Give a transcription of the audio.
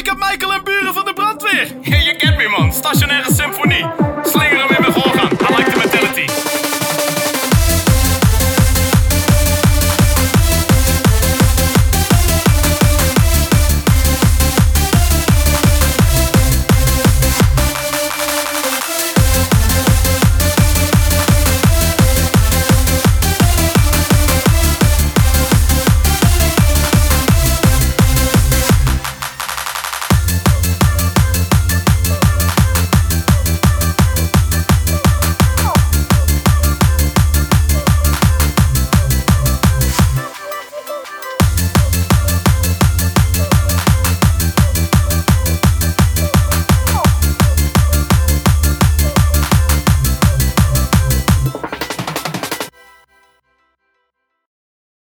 ik heb Michael en buren van de brandweer. Je kent me man, stationaire symfonie. Slinger hem in mijn voorgaan, I like the mentality.